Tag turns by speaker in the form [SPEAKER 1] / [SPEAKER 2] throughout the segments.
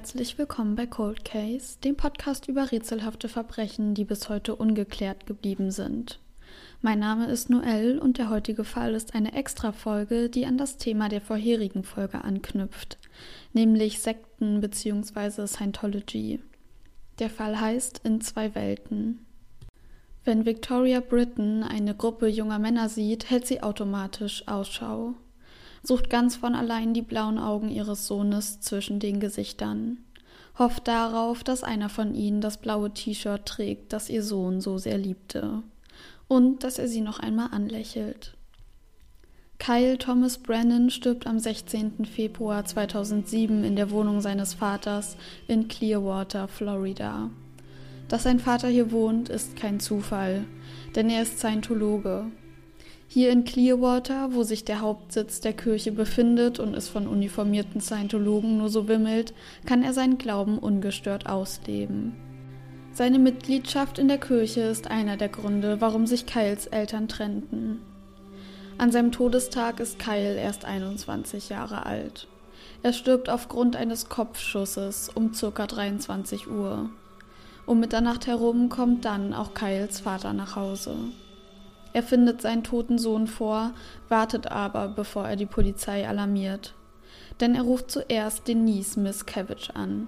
[SPEAKER 1] herzlich willkommen bei Cold Case, dem Podcast über rätselhafte Verbrechen, die bis heute ungeklärt geblieben sind. Mein Name ist Noel und der heutige Fall ist eine Extra-Folge, die an das Thema der vorherigen Folge anknüpft, nämlich Sekten bzw. Scientology. Der Fall heißt In zwei Welten. Wenn Victoria Britton eine Gruppe junger Männer sieht, hält sie automatisch Ausschau sucht ganz von allein die blauen Augen ihres Sohnes zwischen den Gesichtern, hofft darauf, dass einer von ihnen das blaue T-Shirt trägt, das ihr Sohn so sehr liebte, und dass er sie noch einmal anlächelt. Kyle Thomas Brennan stirbt am 16. Februar 2007 in der Wohnung seines Vaters in Clearwater, Florida. Dass sein Vater hier wohnt, ist kein Zufall, denn er ist Scientologe hier in Clearwater, wo sich der Hauptsitz der Kirche befindet und es von uniformierten Scientologen nur so wimmelt, kann er seinen Glauben ungestört ausleben. Seine Mitgliedschaft in der Kirche ist einer der Gründe, warum sich Kyles Eltern trennten. An seinem Todestag ist Kyle erst 21 Jahre alt. Er stirbt aufgrund eines Kopfschusses um ca. 23 Uhr. Um Mitternacht herum kommt dann auch Kyles Vater nach Hause. Er findet seinen toten Sohn vor, wartet aber, bevor er die Polizei alarmiert. Denn er ruft zuerst Denise Miscavige an.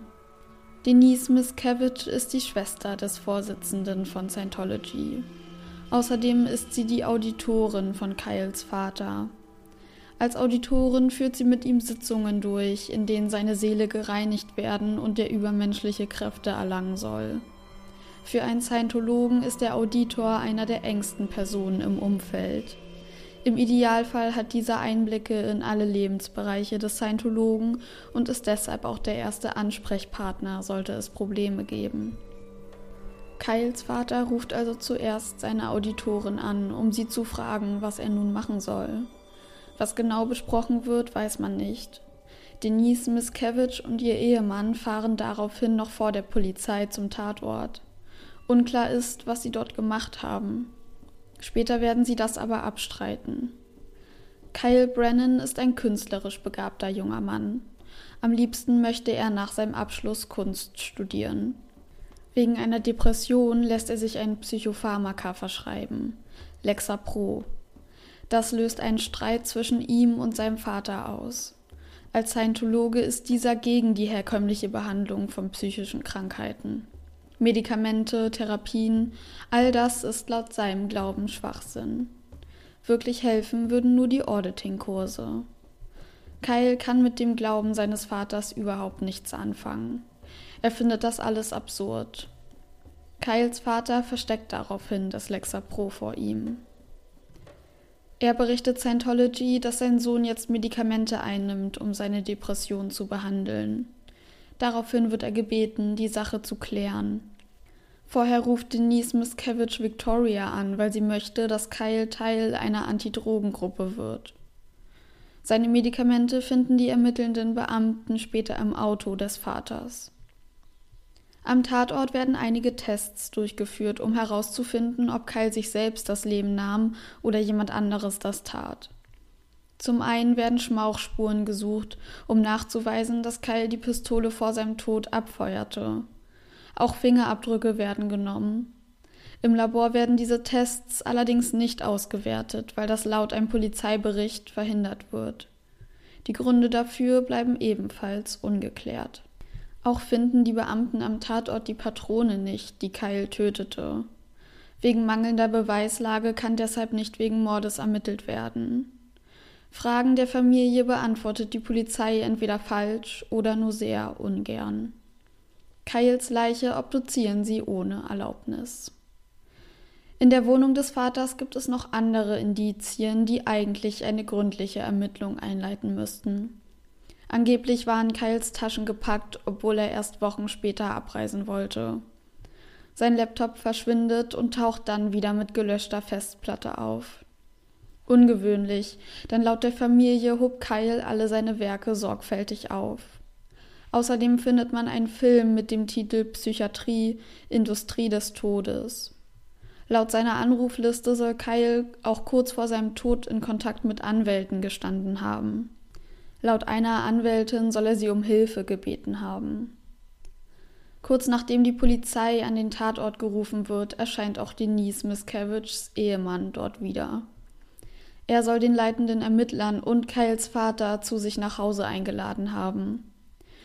[SPEAKER 1] Denise Miscavige ist die Schwester des Vorsitzenden von Scientology. Außerdem ist sie die Auditorin von Kyles Vater. Als Auditorin führt sie mit ihm Sitzungen durch, in denen seine Seele gereinigt werden und er übermenschliche Kräfte erlangen soll. Für einen Scientologen ist der Auditor einer der engsten Personen im Umfeld. Im Idealfall hat dieser Einblicke in alle Lebensbereiche des Scientologen und ist deshalb auch der erste Ansprechpartner, sollte es Probleme geben. Kyles Vater ruft also zuerst seine Auditorin an, um sie zu fragen, was er nun machen soll. Was genau besprochen wird, weiß man nicht. Denise Miscavige und ihr Ehemann fahren daraufhin noch vor der Polizei zum Tatort. Unklar ist, was sie dort gemacht haben. Später werden sie das aber abstreiten. Kyle Brennan ist ein künstlerisch begabter junger Mann. Am liebsten möchte er nach seinem Abschluss Kunst studieren. Wegen einer Depression lässt er sich ein Psychopharmaka verschreiben, Lexapro. Das löst einen Streit zwischen ihm und seinem Vater aus. Als Scientologe ist dieser gegen die herkömmliche Behandlung von psychischen Krankheiten. Medikamente, Therapien, all das ist laut seinem Glauben Schwachsinn. Wirklich helfen würden nur die Auditing-Kurse. Kyle kann mit dem Glauben seines Vaters überhaupt nichts anfangen. Er findet das alles absurd. Kyles Vater versteckt daraufhin das Lexapro vor ihm. Er berichtet Scientology, dass sein Sohn jetzt Medikamente einnimmt, um seine Depression zu behandeln. Daraufhin wird er gebeten, die Sache zu klären. Vorher ruft Denise Miscavige Victoria an, weil sie möchte, dass Kyle Teil einer Antidrogengruppe wird. Seine Medikamente finden die ermittelnden Beamten später im Auto des Vaters. Am Tatort werden einige Tests durchgeführt, um herauszufinden, ob Kyle sich selbst das Leben nahm oder jemand anderes das tat. Zum einen werden Schmauchspuren gesucht, um nachzuweisen, dass Kyle die Pistole vor seinem Tod abfeuerte. Auch Fingerabdrücke werden genommen. Im Labor werden diese Tests allerdings nicht ausgewertet, weil das laut einem Polizeibericht verhindert wird. Die Gründe dafür bleiben ebenfalls ungeklärt. Auch finden die Beamten am Tatort die Patrone nicht, die Kyle tötete. Wegen mangelnder Beweislage kann deshalb nicht wegen Mordes ermittelt werden. Fragen der Familie beantwortet die Polizei entweder falsch oder nur sehr ungern. Kyles Leiche obduzieren sie ohne Erlaubnis. In der Wohnung des Vaters gibt es noch andere Indizien, die eigentlich eine gründliche Ermittlung einleiten müssten. Angeblich waren Kyles Taschen gepackt, obwohl er erst Wochen später abreisen wollte. Sein Laptop verschwindet und taucht dann wieder mit gelöschter Festplatte auf. Ungewöhnlich, denn laut der Familie hob Kyle alle seine Werke sorgfältig auf. Außerdem findet man einen Film mit dem Titel Psychiatrie, Industrie des Todes. Laut seiner Anrufliste soll Kyle auch kurz vor seinem Tod in Kontakt mit Anwälten gestanden haben. Laut einer Anwältin soll er sie um Hilfe gebeten haben. Kurz nachdem die Polizei an den Tatort gerufen wird, erscheint auch Denise Miscavige's Ehemann dort wieder. Er soll den leitenden Ermittlern und Kyles Vater zu sich nach Hause eingeladen haben.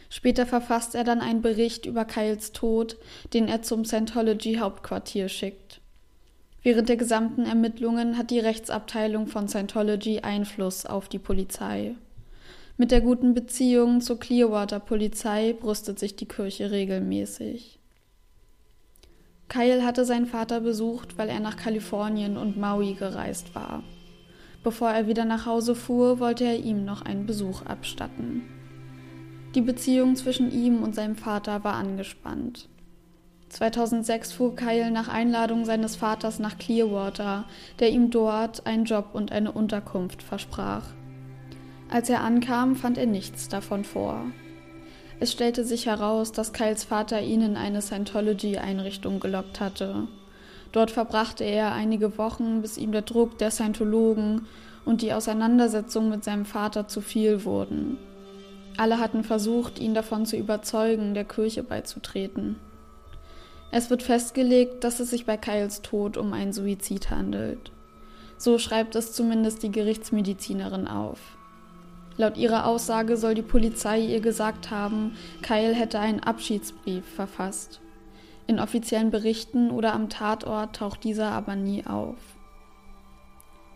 [SPEAKER 1] Später verfasst er dann einen Bericht über Kyles Tod, den er zum Scientology Hauptquartier schickt. Während der gesamten Ermittlungen hat die Rechtsabteilung von Scientology Einfluss auf die Polizei. Mit der guten Beziehung zur Clearwater Polizei brüstet sich die Kirche regelmäßig. Kyle hatte seinen Vater besucht, weil er nach Kalifornien und Maui gereist war. Bevor er wieder nach Hause fuhr, wollte er ihm noch einen Besuch abstatten. Die Beziehung zwischen ihm und seinem Vater war angespannt. 2006 fuhr Kyle nach Einladung seines Vaters nach Clearwater, der ihm dort einen Job und eine Unterkunft versprach. Als er ankam, fand er nichts davon vor. Es stellte sich heraus, dass Kyles Vater ihn in eine Scientology-Einrichtung gelockt hatte. Dort verbrachte er einige Wochen, bis ihm der Druck der Scientologen und die Auseinandersetzung mit seinem Vater zu viel wurden. Alle hatten versucht, ihn davon zu überzeugen, der Kirche beizutreten. Es wird festgelegt, dass es sich bei Kyles Tod um einen Suizid handelt. So schreibt es zumindest die Gerichtsmedizinerin auf. Laut ihrer Aussage soll die Polizei ihr gesagt haben, Kyle hätte einen Abschiedsbrief verfasst. In offiziellen Berichten oder am Tatort taucht dieser aber nie auf.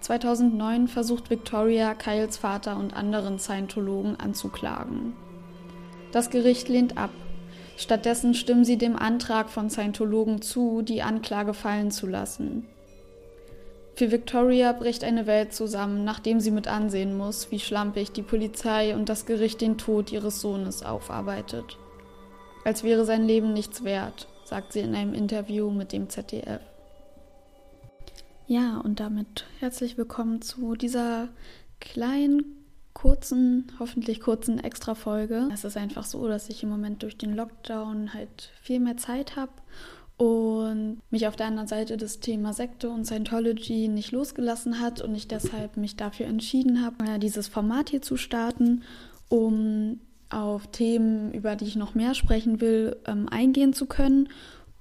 [SPEAKER 1] 2009 versucht Victoria, Kyles Vater und anderen Scientologen anzuklagen. Das Gericht lehnt ab. Stattdessen stimmen sie dem Antrag von Scientologen zu, die Anklage fallen zu lassen. Für Victoria bricht eine Welt zusammen, nachdem sie mit ansehen muss, wie schlampig die Polizei und das Gericht den Tod ihres Sohnes aufarbeitet. Als wäre sein Leben nichts wert, sagt sie in einem Interview mit dem ZDF. Ja, und damit herzlich willkommen zu dieser kleinen, kurzen, hoffentlich kurzen Extra-Folge. Es ist einfach so, dass ich im Moment durch den Lockdown halt viel mehr Zeit habe und mich auf der anderen Seite das Thema Sekte und Scientology nicht losgelassen hat und ich deshalb mich dafür entschieden habe, dieses Format hier zu starten, um auf Themen, über die ich noch mehr sprechen will, ähm, eingehen zu können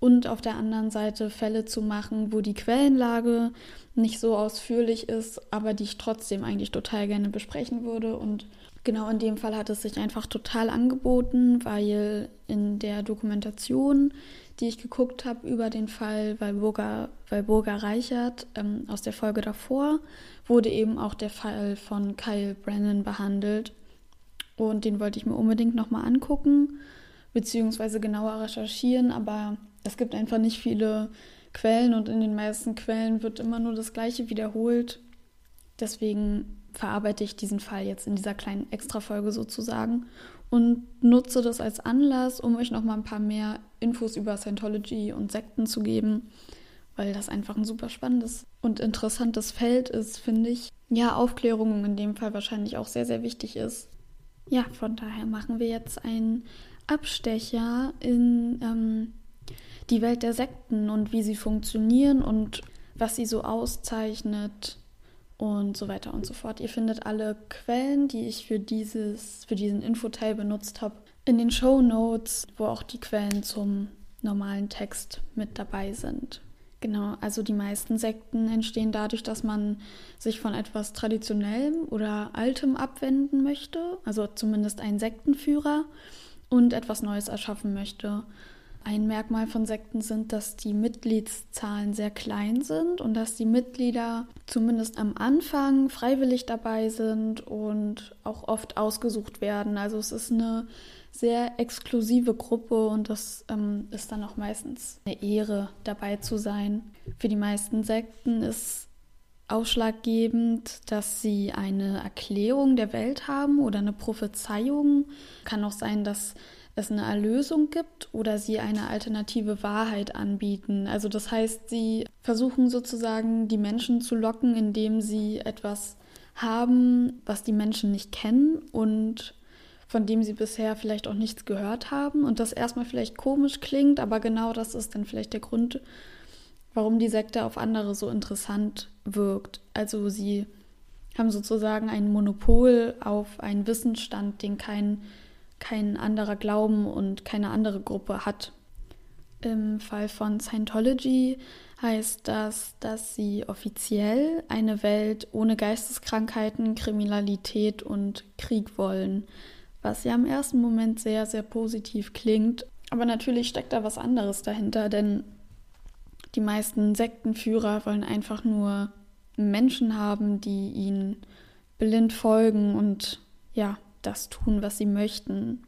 [SPEAKER 1] und auf der anderen Seite Fälle zu machen, wo die Quellenlage nicht so ausführlich ist, aber die ich trotzdem eigentlich total gerne besprechen würde und Genau in dem Fall hat es sich einfach total angeboten, weil in der Dokumentation, die ich geguckt habe über den Fall Walburga, Walburga Reichert ähm, aus der Folge davor, wurde eben auch der Fall von Kyle Brennan behandelt. Und den wollte ich mir unbedingt nochmal angucken, beziehungsweise genauer recherchieren, aber es gibt einfach nicht viele Quellen und in den meisten Quellen wird immer nur das Gleiche wiederholt. Deswegen verarbeite ich diesen Fall jetzt in dieser kleinen Extra-Folge sozusagen und nutze das als Anlass, um euch noch mal ein paar mehr Infos über Scientology und Sekten zu geben, weil das einfach ein super spannendes und interessantes Feld ist, finde ich. Ja, Aufklärung in dem Fall wahrscheinlich auch sehr, sehr wichtig ist. Ja, von daher machen wir jetzt einen Abstecher in ähm, die Welt der Sekten und wie sie funktionieren und was sie so auszeichnet und so weiter und so fort. Ihr findet alle Quellen, die ich für, dieses, für diesen Infoteil benutzt habe, in den Show Notes, wo auch die Quellen zum normalen Text mit dabei sind. Genau, also die meisten Sekten entstehen dadurch, dass man sich von etwas Traditionellem oder Altem abwenden möchte, also zumindest ein Sektenführer, und etwas Neues erschaffen möchte. Ein Merkmal von Sekten sind, dass die Mitgliedszahlen sehr klein sind und dass die Mitglieder zumindest am Anfang freiwillig dabei sind und auch oft ausgesucht werden. Also es ist eine sehr exklusive Gruppe und das ähm, ist dann auch meistens eine Ehre, dabei zu sein. Für die meisten Sekten ist ausschlaggebend, dass sie eine Erklärung der Welt haben oder eine Prophezeiung. Kann auch sein, dass es eine Erlösung gibt oder sie eine alternative Wahrheit anbieten. Also das heißt, sie versuchen sozusagen die Menschen zu locken, indem sie etwas haben, was die Menschen nicht kennen und von dem sie bisher vielleicht auch nichts gehört haben und das erstmal vielleicht komisch klingt, aber genau das ist dann vielleicht der Grund, warum die Sekte auf andere so interessant wirkt. Also sie haben sozusagen ein Monopol auf einen Wissensstand, den kein, kein anderer Glauben und keine andere Gruppe hat. Im Fall von Scientology heißt das, dass sie offiziell eine Welt ohne Geisteskrankheiten, Kriminalität und Krieg wollen, was ja im ersten Moment sehr, sehr positiv klingt. Aber natürlich steckt da was anderes dahinter, denn die meisten Sektenführer wollen einfach nur Menschen haben, die ihnen blind folgen und ja, das tun, was sie möchten.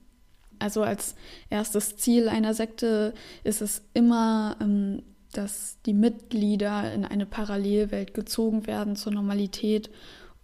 [SPEAKER 1] Also als erstes Ziel einer Sekte ist es immer, ähm, dass die Mitglieder in eine Parallelwelt gezogen werden zur Normalität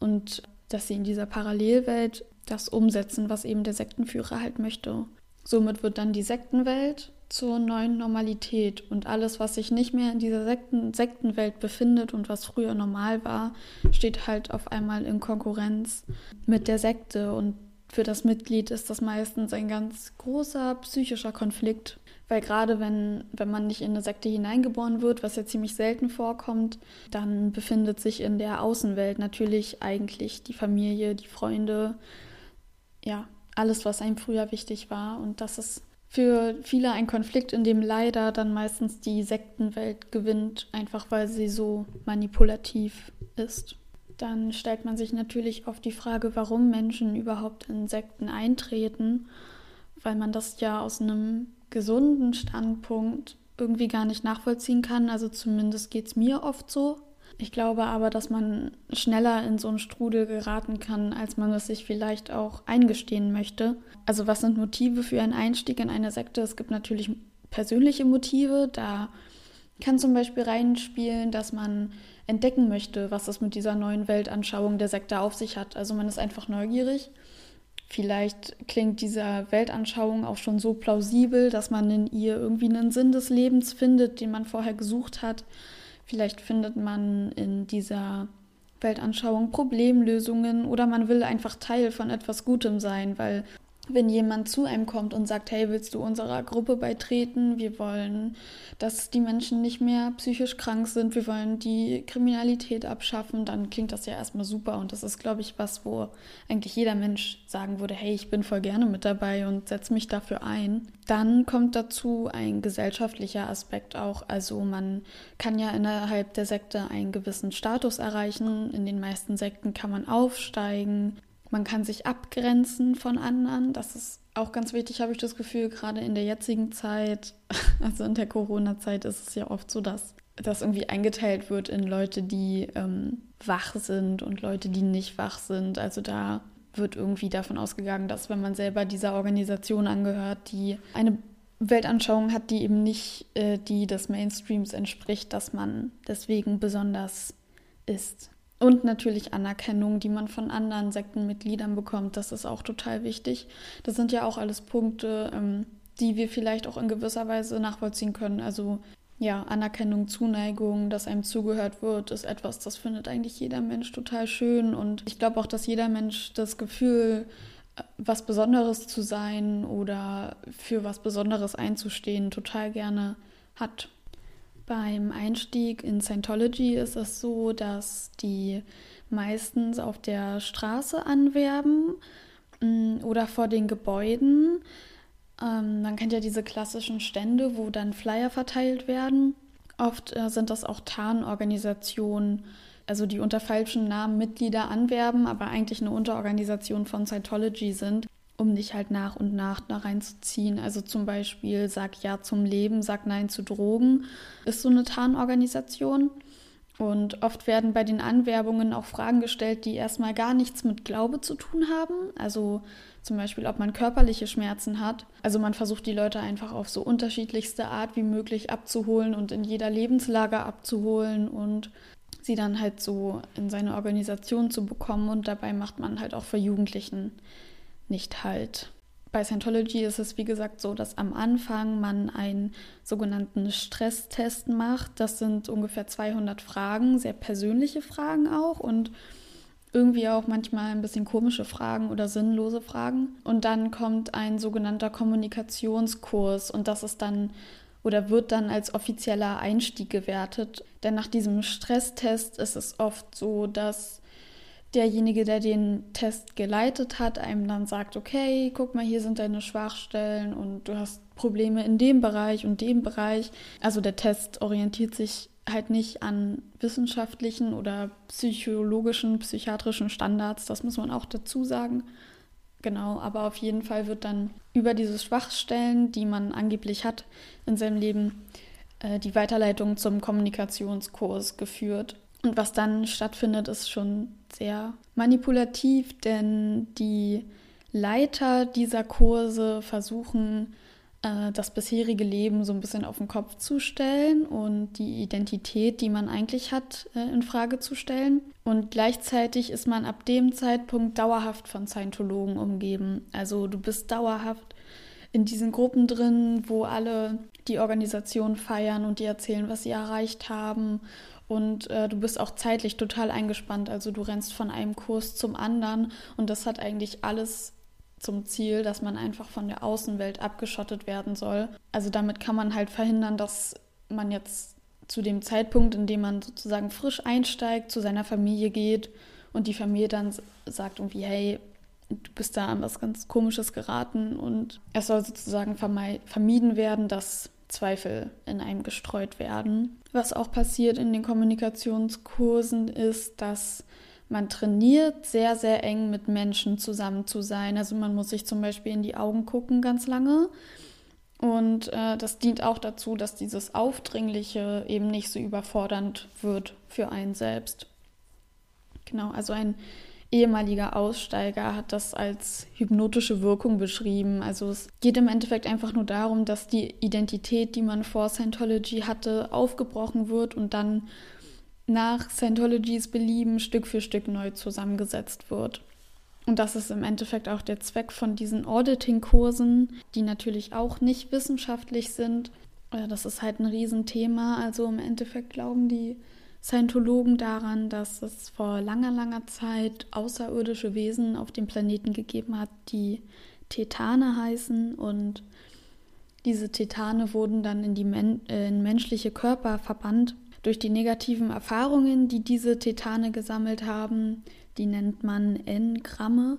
[SPEAKER 1] und dass sie in dieser Parallelwelt das umsetzen, was eben der Sektenführer halt möchte. Somit wird dann die Sektenwelt zur neuen Normalität und alles, was sich nicht mehr in dieser Sekten Sektenwelt befindet und was früher normal war, steht halt auf einmal in Konkurrenz mit der Sekte und für das Mitglied ist das meistens ein ganz großer psychischer Konflikt, weil gerade wenn, wenn man nicht in eine Sekte hineingeboren wird, was ja ziemlich selten vorkommt, dann befindet sich in der Außenwelt natürlich eigentlich die Familie, die Freunde, ja, alles, was einem früher wichtig war. Und das ist für viele ein Konflikt, in dem leider dann meistens die Sektenwelt gewinnt, einfach weil sie so manipulativ ist. Dann stellt man sich natürlich oft die Frage, warum Menschen überhaupt in Sekten eintreten, weil man das ja aus einem gesunden Standpunkt irgendwie gar nicht nachvollziehen kann. Also zumindest geht es mir oft so. Ich glaube aber, dass man schneller in so einen Strudel geraten kann, als man es sich vielleicht auch eingestehen möchte. Also was sind Motive für einen Einstieg in eine Sekte? Es gibt natürlich persönliche Motive. Da kann zum Beispiel reinspielen, dass man entdecken möchte, was es mit dieser neuen Weltanschauung der Sekte auf sich hat. Also man ist einfach neugierig Vielleicht klingt diese Weltanschauung auch schon so plausibel, dass man in ihr irgendwie einen Sinn des Lebens findet, den man vorher gesucht hat. Vielleicht findet man in dieser Weltanschauung Problemlösungen oder man will einfach Teil von etwas Gutem sein, weil wenn jemand zu einem kommt und sagt, hey, willst du unserer Gruppe beitreten? Wir wollen, dass die Menschen nicht mehr psychisch krank sind, wir wollen die Kriminalität abschaffen, dann klingt das ja erstmal super und das ist, glaube ich, was, wo eigentlich jeder Mensch sagen würde, hey, ich bin voll gerne mit dabei und setze mich dafür ein. Dann kommt dazu ein gesellschaftlicher Aspekt auch. Also man kann ja innerhalb der Sekte einen gewissen Status erreichen. In den meisten Sekten kann man aufsteigen. Man kann sich abgrenzen von anderen. Das ist auch ganz wichtig, habe ich das Gefühl, gerade in der jetzigen Zeit, also in der Corona-Zeit ist es ja oft so, dass das irgendwie eingeteilt wird in Leute, die ähm, wach sind und Leute, die nicht wach sind. Also da wird irgendwie davon ausgegangen, dass wenn man selber dieser Organisation angehört, die eine Weltanschauung hat, die eben nicht äh, die des Mainstreams entspricht, dass man deswegen besonders ist. Und natürlich Anerkennung, die man von anderen Sektenmitgliedern bekommt. Das ist auch total wichtig. Das sind ja auch alles Punkte, ähm, die wir vielleicht auch in gewisser Weise nachvollziehen können. Also ja, Anerkennung, Zuneigung, dass einem zugehört wird, ist etwas, das findet eigentlich jeder Mensch total schön. Und ich glaube auch, dass jeder Mensch das Gefühl, äh, was Besonderes zu sein oder für was Besonderes einzustehen, total gerne hat. Beim Einstieg in Scientology ist es so, dass die meistens auf der Straße anwerben mm, oder vor den Gebäuden. Ähm, man kennt ja diese klassischen Stände, wo dann Flyer verteilt werden. Oft äh, sind das auch Tarnorganisationen, also die unter falschen Namen Mitglieder anwerben, aber eigentlich eine Unterorganisation von Scientology sind um dich halt nach und nach da reinzuziehen. Also zum Beispiel Sag Ja zum Leben, Sag Nein zu Drogen ist so eine Tarnorganisation. Und oft werden bei den Anwerbungen auch Fragen gestellt, die erstmal gar nichts mit Glaube zu tun haben. Also zum Beispiel, ob man körperliche Schmerzen hat. Also man versucht die Leute einfach auf so unterschiedlichste Art wie möglich abzuholen und in jeder Lebenslage abzuholen und sie dann halt so in seine Organisation zu bekommen. Und dabei macht man halt auch für Jugendlichen nicht halt. Bei Scientology ist es wie gesagt so, dass am Anfang man einen sogenannten Stresstest macht. Das sind ungefähr 200 Fragen, sehr persönliche Fragen auch und irgendwie auch manchmal ein bisschen komische Fragen oder sinnlose Fragen. Und dann kommt ein sogenannter Kommunikationskurs und das ist dann oder wird dann als offizieller Einstieg gewertet. Denn nach diesem Stresstest ist es oft so, dass derjenige, der den Test geleitet hat, einem dann sagt, okay, guck mal, hier sind deine Schwachstellen und du hast Probleme in dem Bereich und dem Bereich. Also der Test orientiert sich halt nicht an wissenschaftlichen oder psychologischen, psychiatrischen Standards, das muss man auch dazu sagen. Genau, aber auf jeden Fall wird dann über diese Schwachstellen, die man angeblich hat in seinem Leben, äh, die Weiterleitung zum Kommunikationskurs geführt. Und was dann stattfindet, ist schon sehr manipulativ, denn die Leiter dieser Kurse versuchen, äh, das bisherige Leben so ein bisschen auf den Kopf zu stellen und die Identität, die man eigentlich hat, äh, in Frage zu stellen. Und gleichzeitig ist man ab dem Zeitpunkt dauerhaft von Scientologen umgeben. Also du bist dauerhaft in diesen Gruppen drin, wo alle die Organisation feiern und die erzählen, was sie erreicht haben. Und äh, du bist auch zeitlich total eingespannt. Also du rennst von einem Kurs zum anderen und das hat eigentlich alles zum Ziel, dass man einfach von der Außenwelt abgeschottet werden soll. Also damit kann man halt verhindern, dass man jetzt zu dem Zeitpunkt, in dem man sozusagen frisch einsteigt, zu seiner Familie geht und die Familie dann sagt irgendwie, hey, du bist da an was ganz Komisches geraten und es soll sozusagen vermieden werden, dass Zweifel in einem gestreut werden. Was auch passiert in den Kommunikationskursen ist, dass man trainiert, sehr, sehr eng mit Menschen zusammen zu sein. Also man muss sich zum Beispiel in die Augen gucken ganz lange. Und äh, das dient auch dazu, dass dieses Aufdringliche eben nicht so überfordernd wird für einen selbst. Genau, also ein ehemaliger Aussteiger hat das als hypnotische Wirkung beschrieben. Also es geht im Endeffekt einfach nur darum, dass die Identität, die man vor Scientology hatte, aufgebrochen wird und dann nach Scientologys Belieben Stück für Stück neu zusammengesetzt wird. Und das ist im Endeffekt auch der Zweck von diesen Auditing-Kursen, die natürlich auch nicht wissenschaftlich sind. Das ist halt ein Riesenthema. Also im Endeffekt glauben die Scientologen daran, dass es vor langer, langer Zeit außerirdische Wesen auf dem Planeten gegeben hat, die Tetane heißen. Und diese Tetane wurden dann in, die Men äh, in menschliche Körper verbannt durch die negativen Erfahrungen, die diese Tetane gesammelt haben, die nennt man N-Gramme,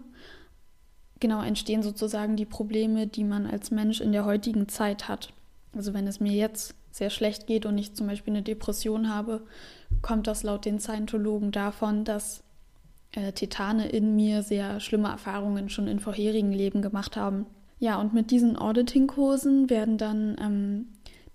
[SPEAKER 1] genau entstehen sozusagen die Probleme, die man als Mensch in der heutigen Zeit hat. Also wenn es mir jetzt sehr schlecht geht und ich zum Beispiel eine Depression habe, kommt das laut den Scientologen davon, dass äh, Tetane in mir sehr schlimme Erfahrungen schon in vorherigen Leben gemacht haben. Ja, und mit diesen Auditing-Kursen werden dann ähm,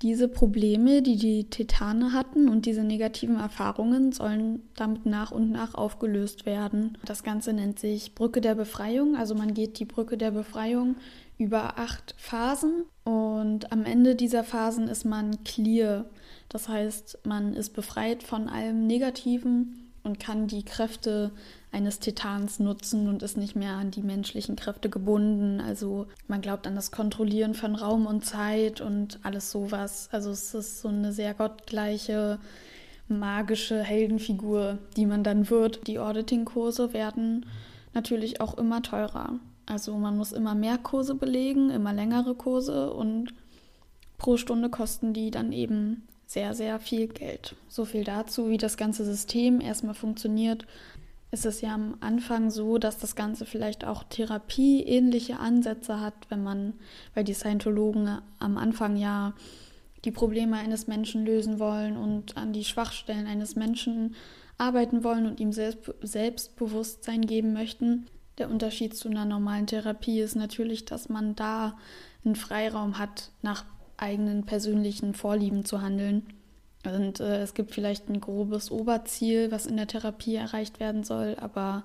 [SPEAKER 1] diese Probleme, die die Tetane hatten und diese negativen Erfahrungen sollen damit nach und nach aufgelöst werden. Das Ganze nennt sich Brücke der Befreiung. Also man geht die Brücke der Befreiung über acht Phasen und am Ende dieser Phasen ist man clear. Das heißt, man ist befreit von allem Negativen und kann die Kräfte eines Titans nutzen und ist nicht mehr an die menschlichen Kräfte gebunden. Also man glaubt an das Kontrollieren von Raum und Zeit und alles sowas. Also es ist so eine sehr gottgleiche, magische Heldenfigur, die man dann wird. Die Auditing-Kurse werden natürlich auch immer teurer. Also man muss immer mehr Kurse belegen, immer längere Kurse und pro Stunde kosten die dann eben sehr, sehr viel Geld. So viel dazu, wie das ganze System erstmal funktioniert ist es ja am Anfang so, dass das Ganze vielleicht auch therapieähnliche Ansätze hat, wenn man, weil die Scientologen am Anfang ja die Probleme eines Menschen lösen wollen und an die Schwachstellen eines Menschen arbeiten wollen und ihm Selbst Selbstbewusstsein geben möchten. Der Unterschied zu einer normalen Therapie ist natürlich, dass man da einen Freiraum hat, nach eigenen persönlichen Vorlieben zu handeln. Und äh, es gibt vielleicht ein grobes Oberziel, was in der Therapie erreicht werden soll, aber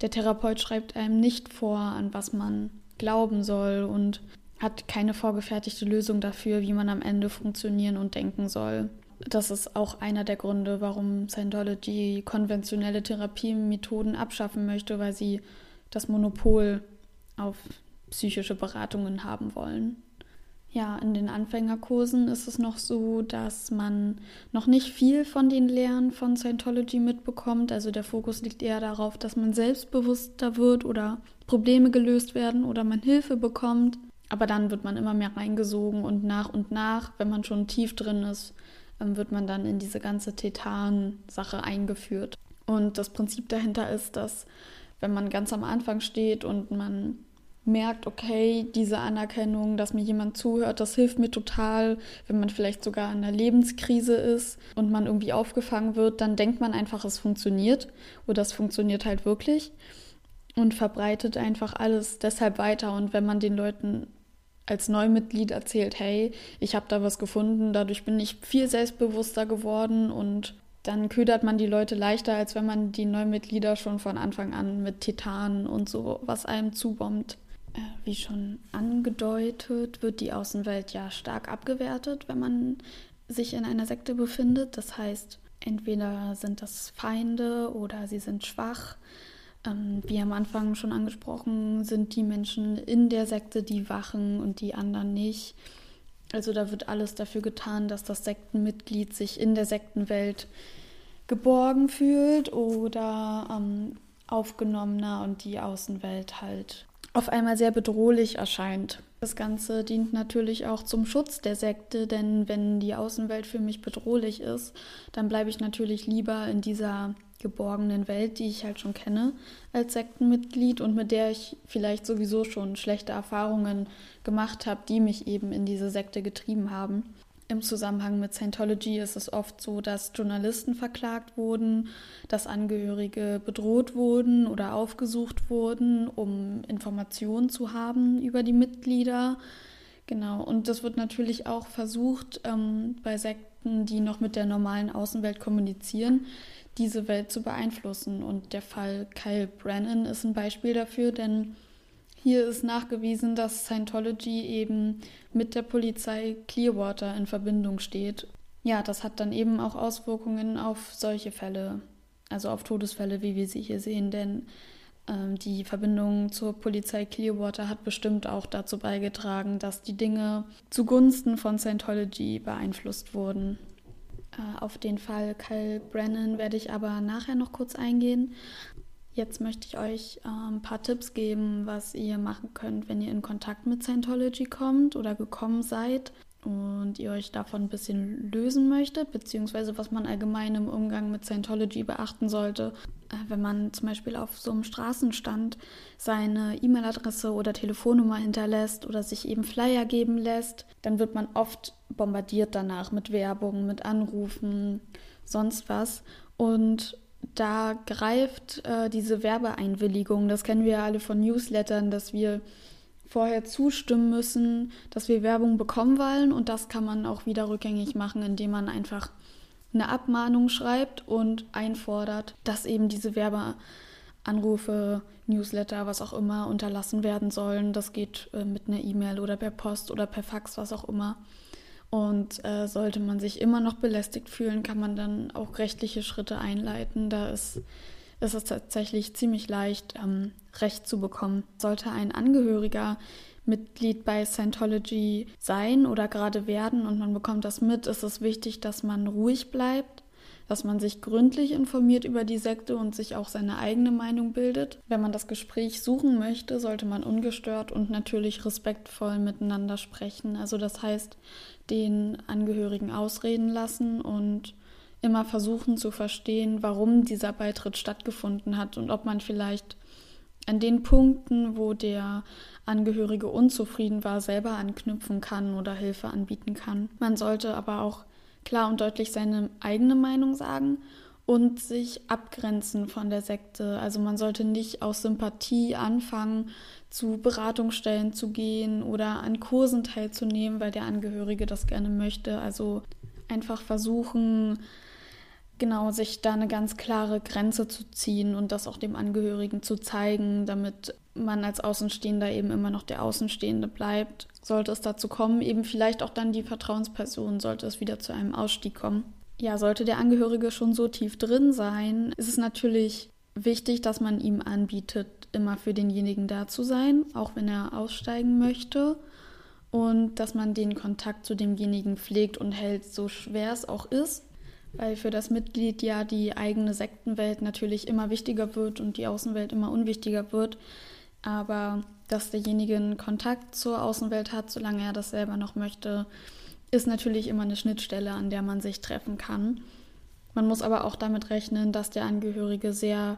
[SPEAKER 1] der Therapeut schreibt einem nicht vor, an was man glauben soll und hat keine vorgefertigte Lösung dafür, wie man am Ende funktionieren und denken soll. Das ist auch einer der Gründe, warum Scientology konventionelle Therapiemethoden abschaffen möchte, weil sie das Monopol auf psychische Beratungen haben wollen. Ja, in den Anfängerkursen ist es noch so, dass man noch nicht viel von den Lehren von Scientology mitbekommt. Also der Fokus liegt eher darauf, dass man selbstbewusster wird oder Probleme gelöst werden oder man Hilfe bekommt. Aber dann wird man immer mehr reingesogen und nach und nach, wenn man schon tief drin ist, ähm, wird man dann in diese ganze Tetan-Sache eingeführt. Und das Prinzip dahinter ist, dass wenn man ganz am Anfang steht und man merkt, okay, diese Anerkennung, dass mir jemand zuhört, das hilft mir total. Wenn man vielleicht sogar in einer Lebenskrise ist und man irgendwie aufgefangen wird, dann denkt man einfach, es funktioniert oder es funktioniert halt wirklich und verbreitet einfach alles deshalb weiter. Und wenn man den Leuten als Neumitglied erzählt, hey, ich habe da was gefunden, dadurch bin ich viel selbstbewusster geworden und dann ködert man die Leute leichter, als wenn man die Neumitglieder schon von Anfang an mit Titanen und so, was einem zubombt. Äh, wie schon angedeutet, wird die Außenwelt ja stark abgewertet, wenn man sich in einer Sekte befindet. Das heißt, entweder sind das Feinde oder sie sind schwach. Ähm, wie am Anfang schon angesprochen, sind die Menschen in der Sekte die Wachen und die anderen nicht. Also da wird alles dafür getan, dass das Sektenmitglied sich in der Sektenwelt geborgen fühlt oder ähm, aufgenommener und die Außenwelt halt auf einmal sehr bedrohlich erscheint. Das Ganze dient natürlich auch zum Schutz der Sekte, denn wenn die Außenwelt für mich bedrohlich ist, dann bleibe ich natürlich lieber in dieser geborgenen Welt, die ich halt schon kenne als Sektenmitglied und mit der ich vielleicht sowieso schon schlechte Erfahrungen gemacht habe, die mich eben in diese Sekte getrieben haben. Im Zusammenhang mit Scientology ist es oft so, dass Journalisten verklagt wurden, dass Angehörige bedroht wurden oder aufgesucht wurden, um Informationen zu haben über die Mitglieder. Genau, und das wird natürlich auch versucht, ähm, bei Sekten, die noch mit der normalen Außenwelt kommunizieren, diese Welt zu beeinflussen. Und der Fall Kyle Brennan ist ein Beispiel dafür, denn hier ist nachgewiesen, dass Scientology eben mit der Polizei Clearwater in Verbindung steht. Ja, das hat dann eben auch Auswirkungen auf solche Fälle, also auf Todesfälle, wie wir sie hier sehen, denn ähm, die Verbindung zur Polizei Clearwater hat bestimmt auch dazu beigetragen, dass die Dinge zugunsten von Scientology beeinflusst wurden. Äh, auf den Fall Kyle Brennan werde ich aber nachher noch kurz eingehen. Jetzt möchte ich euch äh, ein paar Tipps geben, was ihr machen könnt, wenn ihr in Kontakt mit Scientology kommt oder gekommen seid und ihr euch davon ein bisschen lösen möchtet, beziehungsweise was man allgemein im Umgang mit Scientology beachten sollte. Äh, wenn man zum Beispiel auf so einem Straßenstand seine E-Mail-Adresse oder Telefonnummer hinterlässt oder sich eben Flyer geben lässt, dann wird man oft bombardiert danach mit Werbung, mit Anrufen, sonst was. Und da greift äh, diese Werbeeinwilligung, das kennen wir ja alle von Newslettern, dass wir vorher zustimmen müssen, dass wir Werbung bekommen wollen und das kann man auch wieder rückgängig machen, indem man einfach eine Abmahnung schreibt und einfordert, dass eben diese Werbeanrufe, Newsletter, was auch immer unterlassen werden sollen. Das geht äh, mit einer E-Mail oder per Post oder per Fax, was auch immer. Und äh, sollte man sich immer noch belästigt fühlen, kann man dann auch rechtliche Schritte einleiten. Da ist, ist es tatsächlich ziemlich leicht, ähm, Recht zu bekommen. Sollte ein Angehöriger Mitglied bei Scientology sein oder gerade werden und man bekommt das mit, ist es wichtig, dass man ruhig bleibt, dass man sich gründlich informiert über die Sekte und sich auch seine eigene Meinung bildet. Wenn man das Gespräch suchen möchte, sollte man ungestört und natürlich respektvoll miteinander sprechen. Also das heißt, den Angehörigen ausreden lassen und immer versuchen zu verstehen, warum dieser Beitritt stattgefunden hat und ob man vielleicht an den Punkten, wo der Angehörige unzufrieden war, selber anknüpfen kann oder Hilfe anbieten kann. Man sollte aber auch klar und deutlich seine eigene Meinung sagen und sich abgrenzen von der Sekte. Also man sollte nicht aus Sympathie anfangen, zu Beratungsstellen zu gehen oder an Kursen teilzunehmen, weil der Angehörige das gerne möchte. Also einfach versuchen, genau sich da eine ganz klare Grenze zu ziehen und das auch dem Angehörigen zu zeigen, damit man als Außenstehender eben immer noch der Außenstehende bleibt. Sollte es dazu kommen, eben vielleicht auch dann die Vertrauensperson, sollte es wieder zu einem Ausstieg kommen. Ja, sollte der Angehörige schon so tief drin sein, ist es natürlich wichtig, dass man ihm anbietet, immer für denjenigen da zu sein, auch wenn er aussteigen möchte. Und dass man den Kontakt zu demjenigen pflegt und hält, so schwer es auch ist, weil für das Mitglied ja die eigene Sektenwelt natürlich immer wichtiger wird und die Außenwelt immer unwichtiger wird. Aber dass derjenige einen Kontakt zur Außenwelt hat, solange er das selber noch möchte, ist natürlich immer eine Schnittstelle, an der man sich treffen kann. Man muss aber auch damit rechnen, dass der Angehörige sehr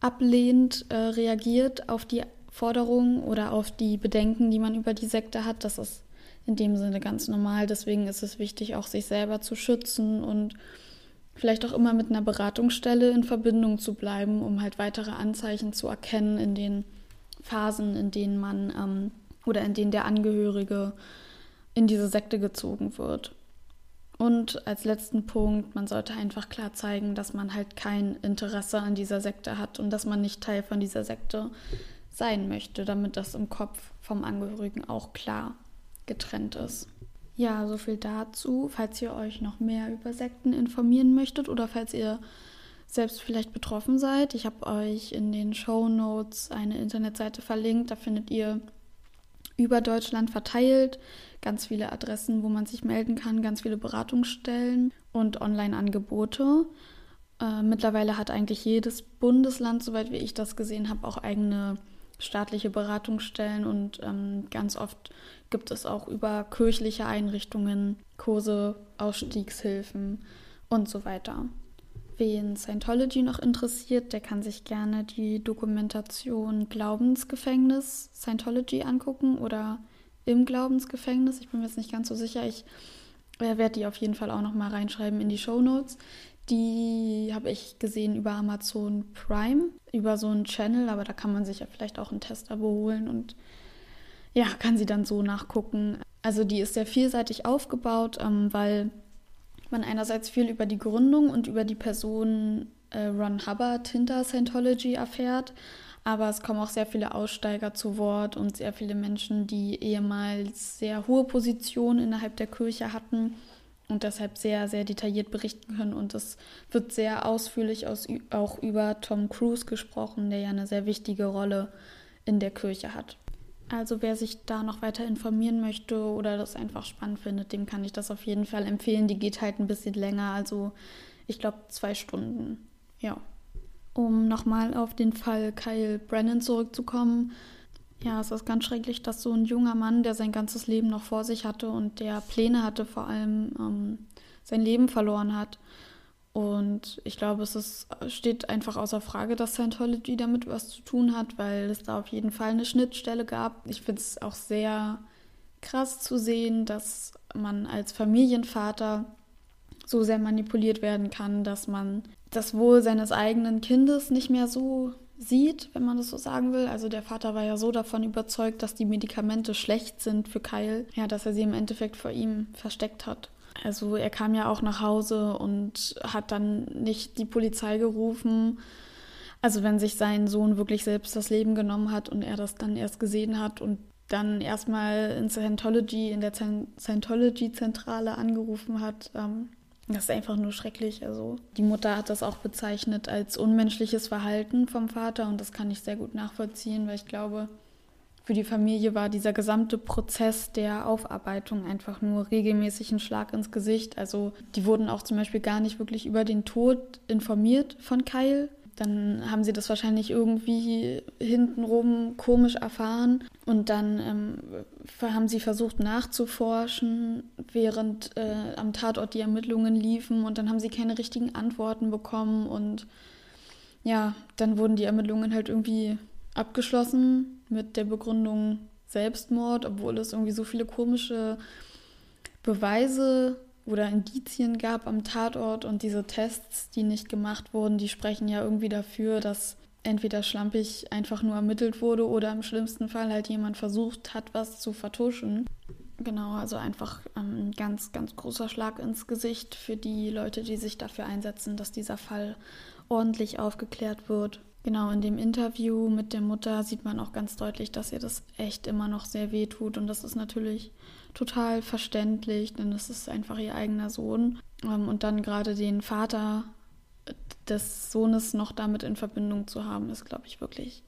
[SPEAKER 1] ablehnend äh, reagiert auf die Forderungen oder auf die Bedenken, die man über die Sekte hat. Das ist in dem Sinne ganz normal. Deswegen ist es wichtig, auch sich selber zu schützen und vielleicht auch immer mit einer Beratungsstelle in Verbindung zu bleiben, um halt weitere Anzeichen zu erkennen in den Phasen, in denen man ähm, oder in denen der Angehörige in diese Sekte gezogen wird. Und als letzten Punkt, man sollte einfach klar zeigen, dass man halt kein Interesse an dieser Sekte hat und dass man nicht Teil von dieser Sekte sein möchte, damit das im Kopf vom Angehörigen auch klar getrennt ist. Ja, so viel dazu. Falls ihr euch noch mehr über Sekten informieren möchtet oder falls ihr selbst vielleicht betroffen seid, ich habe euch in den Show Notes eine Internetseite verlinkt. Da findet ihr über Deutschland verteilt ganz viele Adressen, wo man sich melden kann, ganz viele Beratungsstellen und Online-Angebote. Äh, mittlerweile hat eigentlich jedes Bundesland, soweit wie ich das gesehen habe, auch eigene staatliche Beratungsstellen und ähm, ganz oft gibt es auch über kirchliche Einrichtungen Kurse, Ausstiegshilfen und so weiter. Wen Scientology noch interessiert, der kann sich gerne die Dokumentation Glaubensgefängnis Scientology angucken oder im Glaubensgefängnis. Ich bin mir jetzt nicht ganz so sicher. Ich äh, werde die auf jeden Fall auch noch mal reinschreiben in die Show Notes. Die habe ich gesehen über Amazon Prime, über so einen Channel, aber da kann man sich ja vielleicht auch einen Testabo holen und ja, kann sie dann so nachgucken. Also die ist sehr vielseitig aufgebaut, ähm, weil man einerseits viel über die Gründung und über die Person äh, Ron Hubbard hinter Scientology erfährt, aber es kommen auch sehr viele Aussteiger zu Wort und sehr viele Menschen, die ehemals sehr hohe Positionen innerhalb der Kirche hatten und deshalb sehr, sehr detailliert berichten können. Und es wird sehr ausführlich aus, auch über Tom Cruise gesprochen, der ja eine sehr wichtige Rolle in der Kirche hat. Also wer sich da noch weiter informieren möchte oder das einfach spannend findet, dem kann ich das auf jeden Fall empfehlen. Die geht halt ein bisschen länger, also ich glaube zwei Stunden. Ja. Um nochmal auf den Fall Kyle Brennan zurückzukommen. Ja, es ist ganz schrecklich, dass so ein junger Mann, der sein ganzes Leben noch vor sich hatte und der Pläne hatte, vor allem ähm, sein Leben verloren hat. Und ich glaube, es ist, steht einfach außer Frage, dass Scientology damit was zu tun hat, weil es da auf jeden Fall eine Schnittstelle gab. Ich finde es auch sehr krass zu sehen, dass man als Familienvater so sehr manipuliert werden kann, dass man das Wohl seines eigenen Kindes nicht mehr so sieht, wenn man das so sagen will. Also der Vater war ja so davon überzeugt, dass die Medikamente schlecht sind für Kyle, ja, dass er sie im Endeffekt vor ihm versteckt hat. Also er kam ja auch nach Hause und hat dann nicht die Polizei gerufen. Also wenn sich sein Sohn wirklich selbst das Leben genommen hat und er das dann erst gesehen hat und dann erstmal in Scientology, in der Scientology-Zentrale angerufen hat, ähm, das ist einfach nur schrecklich. Also die Mutter hat das auch bezeichnet als unmenschliches Verhalten vom Vater und das kann ich sehr gut nachvollziehen, weil ich glaube, für die Familie war dieser gesamte Prozess der Aufarbeitung einfach nur regelmäßig ein Schlag ins Gesicht. Also die wurden auch zum Beispiel gar nicht wirklich über den Tod informiert von Kyle. Dann haben sie das wahrscheinlich irgendwie hintenrum komisch erfahren und dann ähm, haben sie versucht nachzuforschen, während äh, am Tatort die Ermittlungen liefen und dann haben sie keine richtigen Antworten bekommen und ja, dann wurden die Ermittlungen halt irgendwie abgeschlossen mit der Begründung Selbstmord, obwohl es irgendwie so viele komische Beweise oder Indizien gab am Tatort und diese Tests, die nicht gemacht wurden, die sprechen ja irgendwie dafür, dass entweder schlampig einfach nur ermittelt wurde oder im schlimmsten Fall halt jemand versucht hat, was zu vertuschen. Genau, also einfach ein ähm, ganz, ganz großer Schlag ins Gesicht für die Leute, die sich dafür einsetzen, dass dieser Fall ordentlich aufgeklärt wird. Genau, in dem Interview mit der Mutter sieht man auch ganz deutlich, dass ihr das echt immer noch sehr weh tut. Und das ist natürlich total verständlich, denn es ist einfach ihr eigener Sohn. Ähm, und dann gerade den Vater des Sohnes noch damit in Verbindung zu haben, ist, glaube ich, wirklich,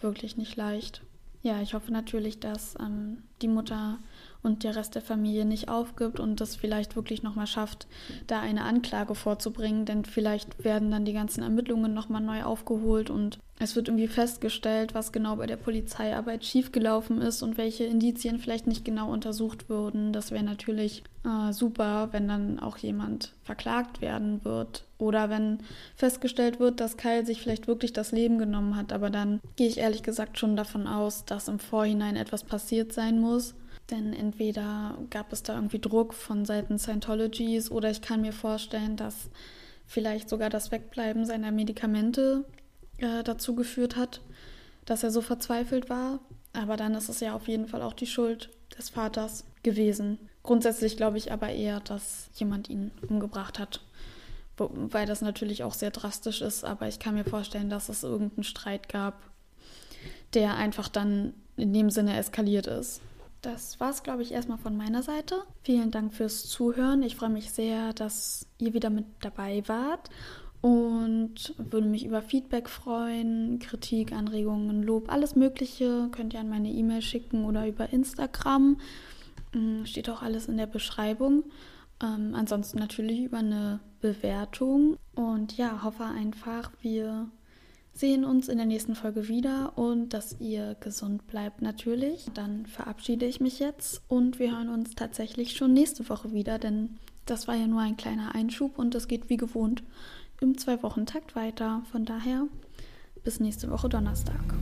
[SPEAKER 1] wirklich nicht leicht. Ja, ich hoffe natürlich, dass ähm, die Mutter und der Rest der Familie nicht aufgibt und das vielleicht wirklich nochmal schafft, da eine Anklage vorzubringen, denn vielleicht werden dann die ganzen Ermittlungen nochmal neu aufgeholt und es wird irgendwie festgestellt, was genau bei der Polizeiarbeit schiefgelaufen ist und welche Indizien vielleicht nicht genau untersucht wurden. Das wäre natürlich äh, super, wenn dann auch jemand verklagt werden wird. Oder wenn festgestellt wird, dass Kyle sich vielleicht wirklich das Leben genommen hat. Aber dann gehe ich ehrlich gesagt schon davon aus, dass im Vorhinein etwas passiert sein muss. Denn entweder gab es da irgendwie Druck von Seiten Scientologies oder ich kann mir vorstellen, dass vielleicht sogar das Wegbleiben seiner Medikamente äh, dazu geführt hat, dass er so verzweifelt war. Aber dann ist es ja auf jeden Fall auch die Schuld des Vaters gewesen. Grundsätzlich glaube ich aber eher, dass jemand ihn umgebracht hat. Wobei das natürlich auch sehr drastisch ist, aber ich kann mir vorstellen, dass es irgendeinen Streit gab, der einfach dann in dem Sinne eskaliert ist. Das war es, glaube ich, erstmal von meiner Seite. Vielen Dank fürs Zuhören. Ich freue mich sehr, dass ihr wieder mit dabei wart und würde mich über Feedback freuen, Kritik, Anregungen, Lob, alles Mögliche könnt ihr an meine E-Mail schicken oder über Instagram. Mm, steht auch alles in der Beschreibung. Ähm, ansonsten natürlich über eine Bewertung. Und ja, hoffe einfach, wir sehen uns in der nächsten Folge wieder und dass ihr gesund bleibt natürlich. Dann verabschiede ich mich jetzt und wir hören uns tatsächlich schon nächste Woche wieder, denn das war ja nur ein kleiner Einschub und es geht wie gewohnt im Zwei-Wochen-Takt weiter. Von daher bis nächste Woche Donnerstag.